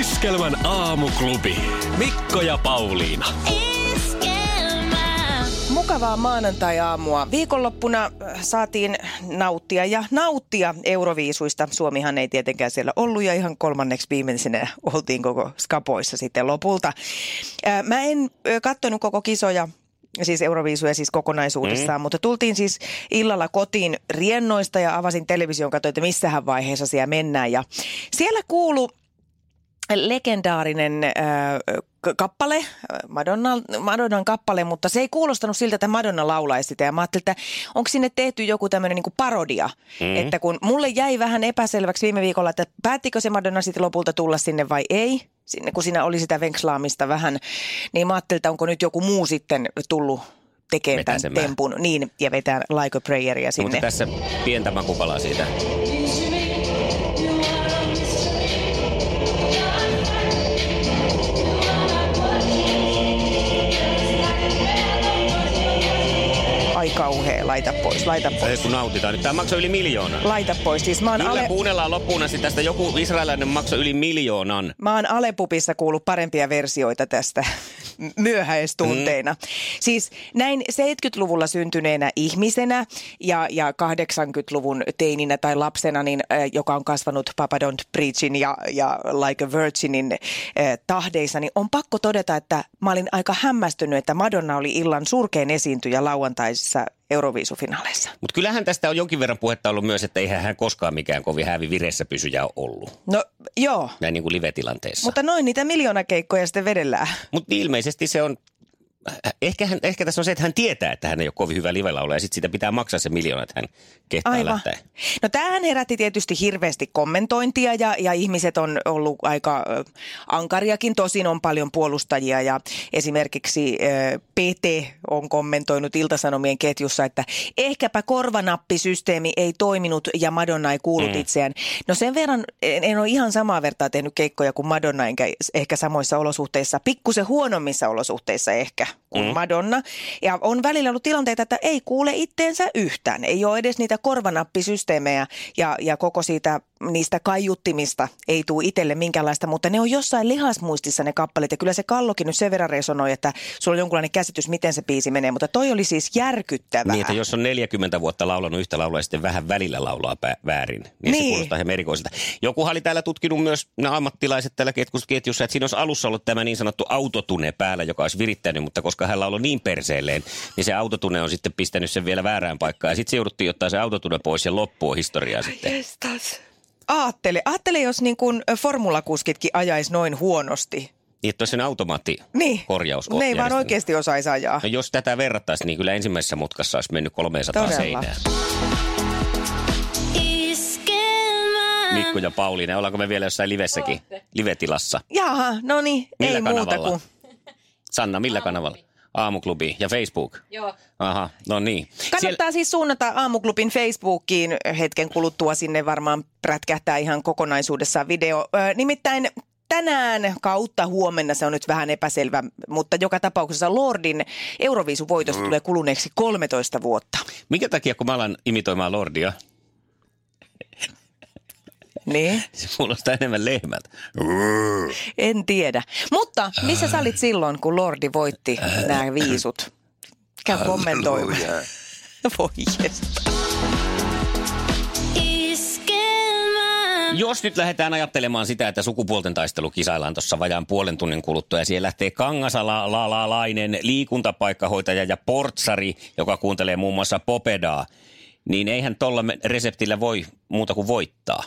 Iskelmän aamuklubi. Mikko ja Pauliina. Mukavaa maanantai-aamua. Viikonloppuna äh, saatiin nauttia ja nauttia Euroviisuista. Suomihan ei tietenkään siellä ollut ja ihan kolmanneksi viimeisenä oltiin koko skapoissa sitten lopulta. Äh, mä en katsonut koko kisoja siis Euroviisuja siis kokonaisuudessaan, mm. mutta tultiin siis illalla kotiin riennoista ja avasin television, katsoin, että missähän vaiheessa siellä mennään. Ja siellä kuulu legendaarinen äh, kappale, Madonna, Madonnan kappale, mutta se ei kuulostanut siltä, että Madonna laulaisi sitä. Ja mä ajattelin, että onko sinne tehty joku tämmöinen niin parodia. Mm. Että kun mulle jäi vähän epäselväksi viime viikolla, että päättikö se Madonna sitten lopulta tulla sinne vai ei, sinne, kun siinä oli sitä venkslaamista vähän, niin mä ajattelin, että onko nyt joku muu sitten tullut tekemään tämän tempun. Niin, ja vetää Like a Prayeria sinne. Mutta tässä pientä makupalaa siitä. Laita pois, laita pois. Ei kun nautitaan. Nyt tämä maksoi yli miljoonan. Laita pois. Siis mä oon Millä ale... kuunnellaan loppuun asti tästä joku israelilainen maksoi yli miljoonan. Mä oon Alepupissa kuullut parempia versioita tästä myöhäistunteina. Mm. Siis näin 70-luvulla syntyneenä ihmisenä ja, ja 80-luvun teininä tai lapsena, niin, äh, joka on kasvanut Papa Don't Preachin ja, ja Like a Virginin äh, tahdeissa, niin on pakko todeta, että mä olin aika hämmästynyt, että Madonna oli illan surkein esiintyjä lauantaisissa Euroviisufinaaleissa. Mutta kyllähän tästä on jonkin verran puhetta ollut myös, että eihän hän koskaan mikään kovin hävi vireessä pysyjä ole ollut. No joo. Näin niin kuin live-tilanteessa. Mutta noin niitä keikkoja sitten vedellään. Mutta ilmeisesti se on ehkä, hän, ehkä tässä on se, että hän tietää, että hän ei ole kovin hyvä livelaulaja ja sitten sitä pitää maksaa se miljoona, että hän kehtaa Aivan. lähteä. No tämähän herätti tietysti hirveästi kommentointia ja, ja ihmiset on ollut aika ankariakin. Tosin on paljon puolustajia ja esimerkiksi äh, PT on kommentoinut Iltasanomien ketjussa, että ehkäpä korvanappisysteemi ei toiminut ja Madonna ei kuullut mm. itseään. No sen verran en, en ole ihan samaa vertaa tehnyt keikkoja kuin Madonna, enkä ehkä samoissa olosuhteissa, pikkusen huonommissa olosuhteissa ehkä kuin mm. Madonna. Ja on välillä ollut tilanteita, että ei kuule itteensä yhtään. Ei ole edes niitä korvanappisysteemejä ja, ja koko siitä niistä kaiuttimista ei tule itselle minkäänlaista, mutta ne on jossain lihasmuistissa ne kappaleet. Ja kyllä se kallokin nyt sen verran resonoi, että sulla on jonkunlainen käsitys, miten se biisi menee. Mutta toi oli siis järkyttävää. Niin, että jos on 40 vuotta laulanut yhtä laulua ja sitten vähän välillä laulaa pä- väärin, niin, niin. se kuulostaa ihan erikoiselta. Joku oli täällä tutkinut myös nämä ammattilaiset täällä ketjussa, että siinä olisi alussa ollut tämä niin sanottu autotune päällä, joka olisi virittänyt, mutta koska hän lauloi niin perseelleen, niin se autotune on sitten pistänyt sen vielä väärään paikkaan. Ja sitten se jouduttiin ottaa se autotune pois ja loppua historiaa sitten. Jestas. Aattele, aattele jos niin kuin formulakuskitkin ajaisi noin huonosti. Niin, että sen automaatti niin. korjaus. Ne ei vaan oikeasti osaisi ajaa. No, jos tätä verrattaisiin, niin kyllä ensimmäisessä mutkassa olisi mennyt 300 Todella. seinää. Mikko ja Pauliina, ollaanko me vielä jossain livessäkin, livetilassa? Jaha, no niin, ei kanavalla? muuta kuin. Sanna, millä kanavalla? Aamuklubi ja Facebook? Joo. Aha, no niin. Kannattaa Siellä... siis suunnata Aamuklubin Facebookiin hetken kuluttua. Sinne varmaan prätkähtää ihan kokonaisuudessaan video. Ö, nimittäin tänään kautta huomenna, se on nyt vähän epäselvä, mutta joka tapauksessa Lordin Euroviisuvoitosta mm. tulee kuluneeksi 13 vuotta. Minkä takia, kun mä alan imitoimaan Lordia, niin. Se kuulostaa enemmän lehmältä. En tiedä. Mutta missä sä olit silloin, kun Lordi voitti nämä viisut? Käy kommentoimaan. Voi Jos nyt lähdetään ajattelemaan sitä, että sukupuolten taistelu kisaillaan tuossa vajaan puolen tunnin kuluttua ja siellä lähtee kangasalalainen liikuntapaikkahoitaja ja portsari, joka kuuntelee muun muassa Popedaa, niin eihän tuolla reseptillä voi muuta kuin voittaa.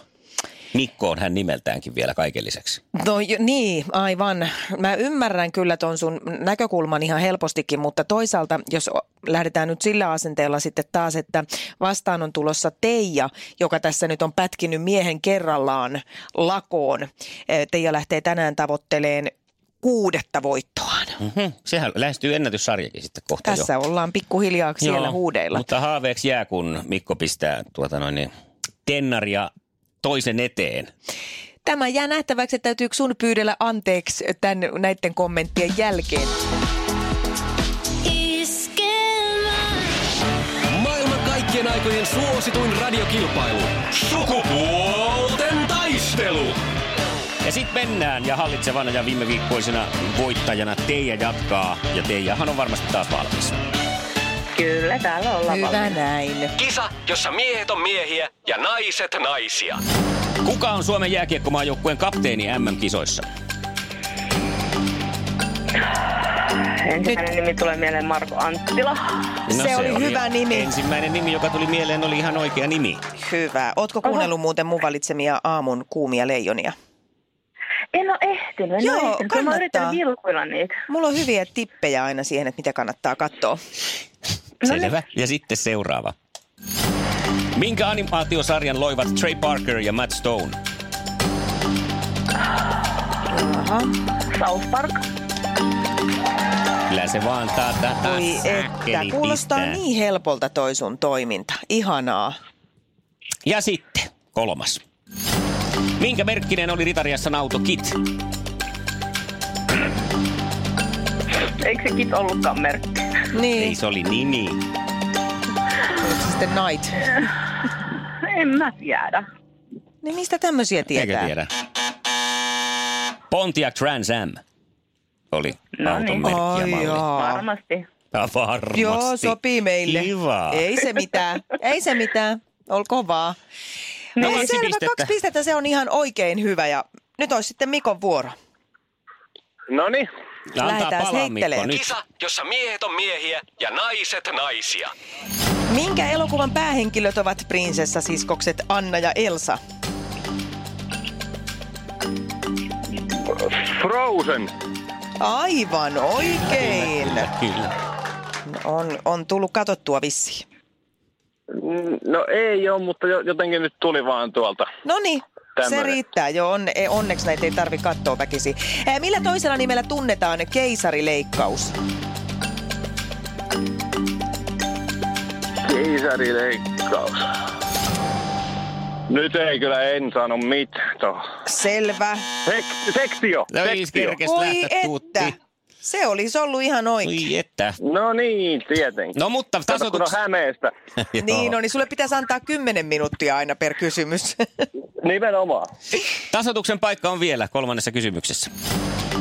Mikko on hän nimeltäänkin vielä kaiken lisäksi. No niin, aivan. Mä ymmärrän kyllä ton sun näkökulman ihan helpostikin, mutta toisaalta jos lähdetään nyt sillä asenteella sitten taas, että vastaan on tulossa Teija, joka tässä nyt on pätkinyt miehen kerrallaan lakoon. Teija lähtee tänään tavoitteleen kuudetta voittoaan. Mm-hmm. Sehän lähestyy ennätyssarjakin sitten kohta Tässä jo. ollaan pikkuhiljaa siellä Joo, huudeilla. Mutta haaveeksi jää, kun Mikko pistää tuota noin, niin, tennaria toisen eteen. Tämä jää nähtäväksi, että täytyykö sun pyydellä anteeksi tämän, näiden kommenttien jälkeen. Maailman kaikkien aikojen suosituin radiokilpailu. Sukupuolten taistelu. Ja sitten mennään ja hallitsevana ja viime viikkoisena voittajana Teija jatkaa. Ja Teijahan on varmasti taas valmis. Kyllä, täällä ollaan Hyvä valmiina. näin. Kisa, jossa miehet on miehiä ja naiset naisia. Kuka on Suomen jääkiekkomaajoukkueen kapteeni MM-kisoissa? Ensimmäinen nimi tulee mieleen Marko Anttila. Se oli hyvä nimi. Ensimmäinen nimi, joka tuli mieleen, oli ihan oikea nimi. Hyvä. Ootko kuunnellut muuten mun valitsemia aamun kuumia leijonia? En ole ehtinyt, en Joo, ole ehtinyt. Mä kannattaa. yritän vilkuilla niitä. Mulla on hyviä tippejä aina siihen, että mitä kannattaa katsoa. No Selvä. Ja sitten seuraava. Minkä animaatiosarjan loivat Trey Parker ja Matt Stone? Aha. South Park. Kyllä se vaan tätä Voi että, kuulostaa niin helpolta toi sun toiminta. Ihanaa. Ja sitten kolmas. Minkä merkkinen oli Ritariassa auto Kit? Eikö se kit ollutkaan merkki? Ei, Niin, se oli nimi. oliko se sitten night. En mä tiedä. Niin mistä tämmöisiä tietää? Eikö tiedä? Pontiac Trans Am oli No auton niin. merkki ja malli. Varmasti. Ja varmasti. Joo, sopii meille. Kiva. Ei se mitään. Ei se mitään. Olko vaan. No, No, selvä, pistettä. kaksi pistettä, se on ihan oikein hyvä. Ja nyt olisi sitten Mikon vuoro. No niin, Lähdetään heittelemään. nyt. Kisa, jossa miehet on miehiä ja naiset naisia. Minkä elokuvan päähenkilöt ovat prinsessasiskokset Anna ja Elsa? Frozen. Aivan oikein. Kyllä. On, on tullut katottua vissiin. Mm, No ei ole, mutta jo- jotenkin nyt tuli vaan tuolta. No niin, se Tämmönen. riittää jo. On, e- onneksi näitä ei tarvi katsoa väkisin. Eh, Millä toisella nimellä tunnetaan keisarileikkaus? Keisarileikkaus. Nyt ei kyllä en sano mitään. Selvä. Sek- sektio. No ei sektio. kerkes Oi lähteä että. tuutti. Se olisi ollut ihan oikein. Oi että. No niin, tietenkin. No mutta Kato, kun tasoituks... on Hämeestä. Niin, no niin sulle pitäisi antaa 10 minuuttia aina per kysymys. Nimenomaan. Tasoituksen paikka on vielä kolmannessa kysymyksessä.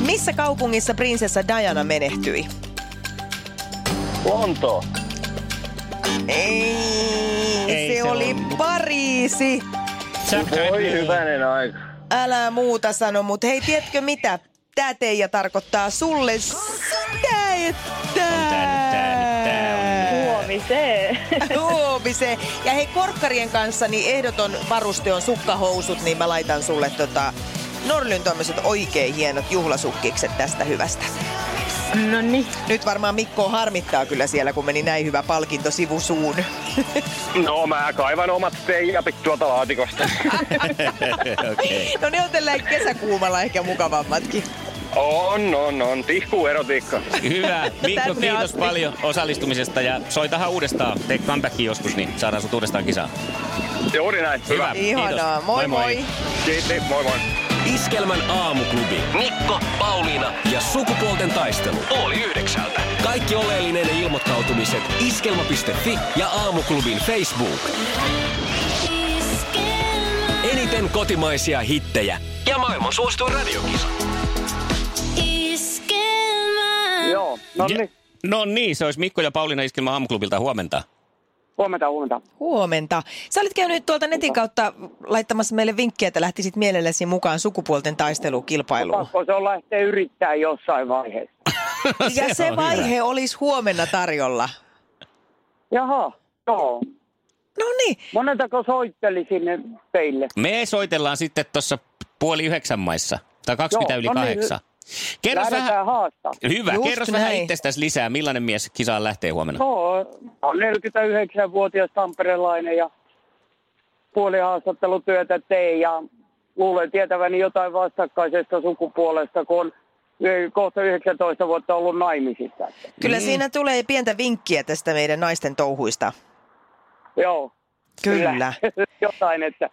Missä kaupungissa prinsessa Diana menehtyi? Lonto. Ei, Ei se, se oli ollut. Pariisi. Voi hyvänen aika. Älä muuta sano, mutta hei, tiedätkö mitä? Tää Teija tarkoittaa sulle sitä, että... tää nyt, tää nyt, tää on Huomisee. Huomisee. Ja hei, korkkarien kanssa niin ehdoton varuste on sukkahousut, niin mä laitan sulle tota, Norlyn tommoset oikein hienot juhlasukkikset tästä hyvästä. No niin. Nyt varmaan Mikko harmittaa kyllä siellä, kun meni näin hyvä palkinto sivusuun. No mä kaivan omat teijapit tuolta laatikosta. Okei. No ne on tällä kesäkuumalla ehkä mukavammatkin. On, on, on. Tihkuu erotiikka. Hyvä. Mikko, kiitos asti. paljon osallistumisesta ja soitahan uudestaan. Tee comebackin joskus, niin saadaan sut uudestaan kisaan. Juuri näin. Hyvä. Ihanaa. Kiitos. Moi Moi, moi. moi. Kiitti. Moi moi. Iskelmän aamuklubi. Mikko, Pauliina ja sukupuolten taistelu. Oli yhdeksältä. Kaikki oleellinen ilmoittautumiset iskelma.fi ja aamuklubin Facebook. Eniten kotimaisia hittejä ja maailman suosituin radiokisa. No niin. No niin, se olisi Mikko ja Pauliina Iskelman aamuklubilta huomenta. Huomenta, huomenta. Huomenta. Sä olit käynyt tuolta netin kautta laittamassa meille vinkkiä, että lähtisit mielelläsi mukaan sukupuolten taistelukilpailuun. Pakko se on lähteä yrittää jossain vaiheessa. Ja se vaihe olisi huomenna tarjolla. Jaha, joo. No niin. Moneltako soitteli sinne teille? Me soitellaan sitten tuossa puoli yhdeksän maissa. Tai 20 Joo, yli no niin, Kerros Lähdetään vähän, haastaa. hyvä, Just kerros vähän näin. itsestäsi lisää. Millainen mies kisaan lähtee huomenna? Joo, on 49-vuotias tamperelainen ja puolihaastattelutyötä teen ja luulen tietäväni jotain vastakkaisesta sukupuolesta, kun on Kohta 19 vuotta ollut naimisissa. Kyllä mm. siinä tulee pientä vinkkiä tästä meidän naisten touhuista. Joo. Kyllä. Jotain, että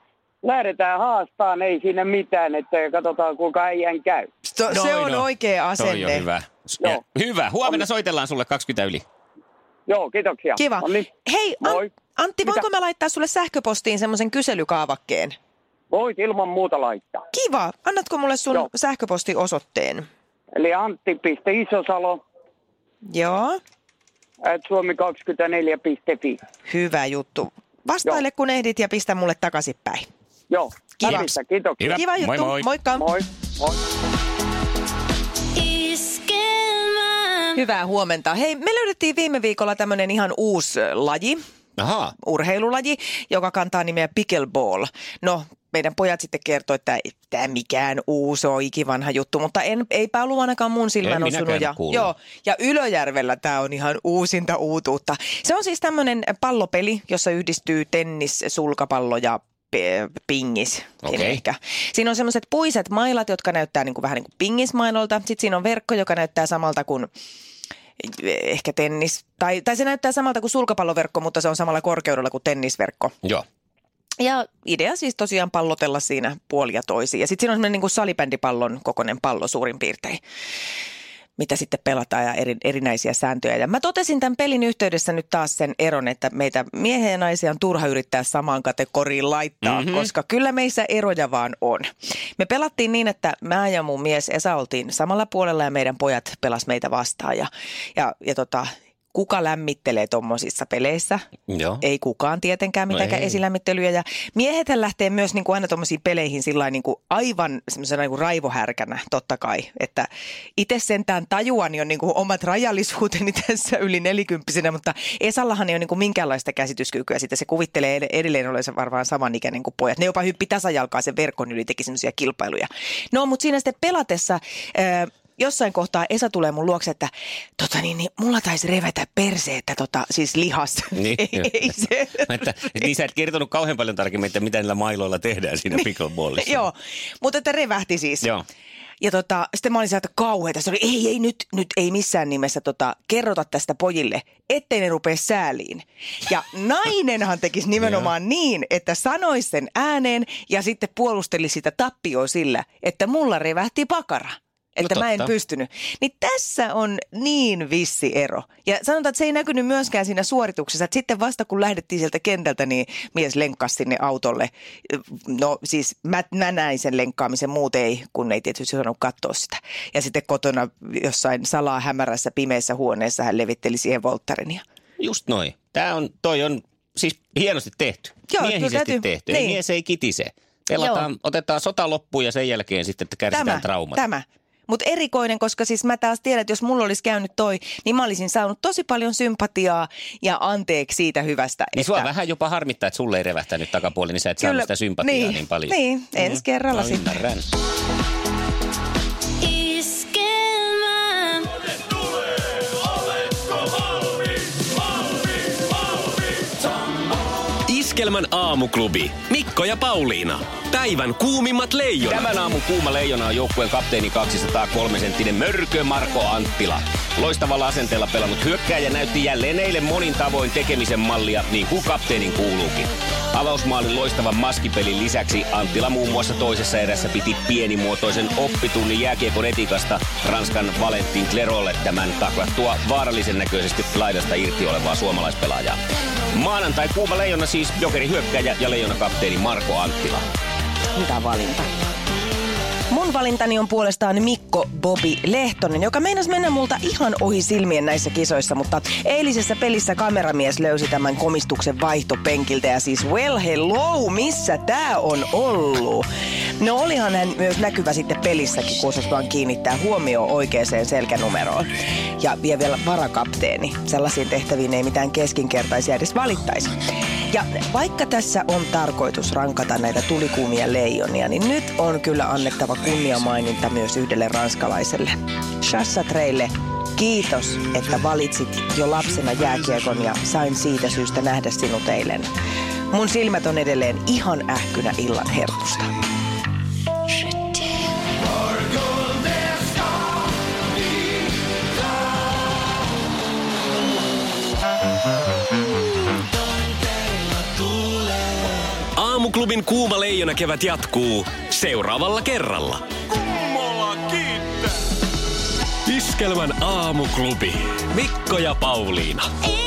lähdetään haastaan, ei siinä mitään, että katsotaan kuinka äijän käy. To, se on no. oikea asenne. Toi on hyvä. Ja, Joo. hyvä. Huomenna soitellaan sulle 20 yli. Joo, kiitoksia. Kiva. No niin, Hei, Moi. An- Antti, Mitä? voinko mä laittaa sulle sähköpostiin semmoisen kyselykaavakkeen? voit ilman muuta laittaa. Kiva. Annatko mulle sun Joo. sähköpostiosoitteen? Eli antti.isosalo Joo. at suomi24.fi. Hyvä juttu. Vastaile Joo. kun ehdit ja pistä mulle takaisinpäin. Joo. Kiva. kiitoksia. Hyvä. Kiva juttu. Moi moi. Moikka. Moi. Moi. Hyvää huomenta. Hei, me löydettiin viime viikolla tämmöinen ihan uusi laji, Ahaa. urheilulaji, joka kantaa nimeä pickleball. No, meidän pojat sitten kertoi, että ei tämä mikään uusi on ikivanha juttu, mutta en, eipä ollut ainakaan mun silmän En osunut. Ja, kuullut. joo, ja Ylöjärvellä tämä on ihan uusinta uutuutta. Se on siis tämmöinen pallopeli, jossa yhdistyy tennis, sulkapallo ja pingis. Okei. Ehkä. Siinä on semmoiset puiset mailat, jotka näyttää niin kuin vähän niin kuin pingismailolta. Sitten siinä on verkko, joka näyttää samalta kuin ehkä tennis, tai, tai se näyttää samalta kuin sulkapalloverkko, mutta se on samalla korkeudella kuin tennisverkko. Joo. Ja idea siis tosiaan pallotella siinä puolia toisiin. Ja sitten siinä on semmoinen niin kuin salibändipallon kokoinen pallo suurin piirtein, mitä sitten pelataan ja eri, erinäisiä sääntöjä. Ja mä totesin tämän pelin yhteydessä nyt taas sen eron, että meitä miehiä ja naisia on turha yrittää samaan kategoriin laittaa, mm-hmm. koska kyllä meissä eroja vaan on. Me pelattiin niin, että mä ja mun mies Esa oltiin samalla puolella ja meidän pojat pelas meitä vastaan. Ja, ja, ja tota, kuka lämmittelee tuommoisissa peleissä? Joo. Ei kukaan tietenkään No mitenkään ei. esilämmittelyjä. Ja miehethän lähtee myös niin kuin aina tuommoisiin peleihin sillä niin kuin aivan semmoisena niin kuin raivohärkänä, totta kai. Että itse sentään tajuan jo niin kuin omat rajallisuuteni tässä yli nelikymppisenä, mutta Esallahan ei ole niin kuin minkäänlaista käsityskykyä. Sitten se kuvittelee ed- edelleen olevansa varmaan samanikäinen kuin pojat. Ne jopa hyppi tasajalkaa sen verkon yli, teki semmoisia kilpailuja. No, mutta siinä sitten pelatessa... Ää, jossain kohtaa Esa tulee mun luokse, että tota niin, niin mulla taisi revetä perse, että tota, siis lihas. Niin, ei, ei se. että, niin sä et kertonut kauhean paljon tarkemmin, että mitä niillä mailoilla tehdään siinä pickleballissa. Joo, mutta että revähti siis. Joo. Ja tota, sitten mä olin sieltä kauheita. Se oli, ei, ei, nyt, nyt ei missään nimessä tota, kerrota tästä pojille, ettei ne rupea sääliin. Ja nainenhan tekisi nimenomaan niin, että sanoisi sen ääneen ja sitten puolusteli sitä tappioa sillä, että mulla revähti pakara. Että No mä en pystynyt. Niin tässä on niin vissi ero. Ja sanotaan, että se ei näkynyt myöskään siinä suorituksessa. Että sitten vasta kun lähdettiin sieltä kentältä, niin mies lenkkasi sinne autolle. No siis mä, mä näin sen lenkkaamisen, muut ei, kun ei tietysti saanut katsoa sitä. Ja sitten kotona jossain salaa hämärässä pimeässä huoneessa hän levitteli siihen volttarin. Ja Just noin. Tämä on, toi on siis hienosti tehty. Joo, Miehisesti täytyy- tehty. niin. Ei mies ei kitise. Pelataan, Joo. otetaan sota loppuun ja sen jälkeen sitten että kärsitään tämä, traumat. tämä. Mutta erikoinen, koska siis mä taas tiedän, että jos mulla olisi käynyt toi, niin mä olisin saanut tosi paljon sympatiaa ja anteeksi siitä hyvästä. Niin että... sua vähän jopa harmittaa, että sulle ei revähtänyt takapuoli, niin sä et saanut sitä sympatiaa niin, niin paljon. Niin, ensi kerralla no, sitten. Iskelmän aamuklubi. Mikko ja Pauliina. Päivän kuumimmat leijonat. Tämän aamun kuuma leijona on joukkueen kapteeni 203 senttinen Mörkö Marko Anttila. Loistavalla asenteella pelannut hyökkääjä näytti jälleen eilen monin tavoin tekemisen mallia, niin kuin kapteenin kuuluukin. Avausmaalin loistavan maskipelin lisäksi Anttila muun muassa toisessa erässä piti pienimuotoisen oppitunnin jääkiekon etikasta Ranskan Valentin Klerolle tämän taklattua vaarallisen näköisesti laidasta irti olevaa suomalaispelaajaa. Maanantai kuuma leijona siis jokeri hyökkääjä ja leijona kapteeni Marko Anttila. Hyvä valinta. Mun valintani on puolestaan Mikko Bobi Lehtonen, joka meinasi mennä multa ihan ohi silmien näissä kisoissa, mutta eilisessä pelissä kameramies löysi tämän komistuksen vaihtopenkiltä ja siis well hello, missä tää on ollut? No olihan hän myös näkyvä sitten pelissäkin, kun osasi vaan kiinnittää huomioon oikeaan selkänumeroon. Ja vie vielä varakapteeni. Sellaisiin tehtäviin ei mitään keskinkertaisia edes valittaisi. Ja vaikka tässä on tarkoitus rankata näitä tulikuumia leijonia, niin nyt on kyllä annettava kunniamaininta myös yhdelle ranskalaiselle. Shassa Treille, kiitos, että valitsit jo lapsena jääkiekon ja sain siitä syystä nähdä sinut eilen. Mun silmät on edelleen ihan ähkynä illan herkusta. Kuin kuuma leijona kevät jatkuu seuraavalla kerralla. Kummola kiittää. Iskelmän aamuklubi. Mikko ja Pauliina. Iskelmä.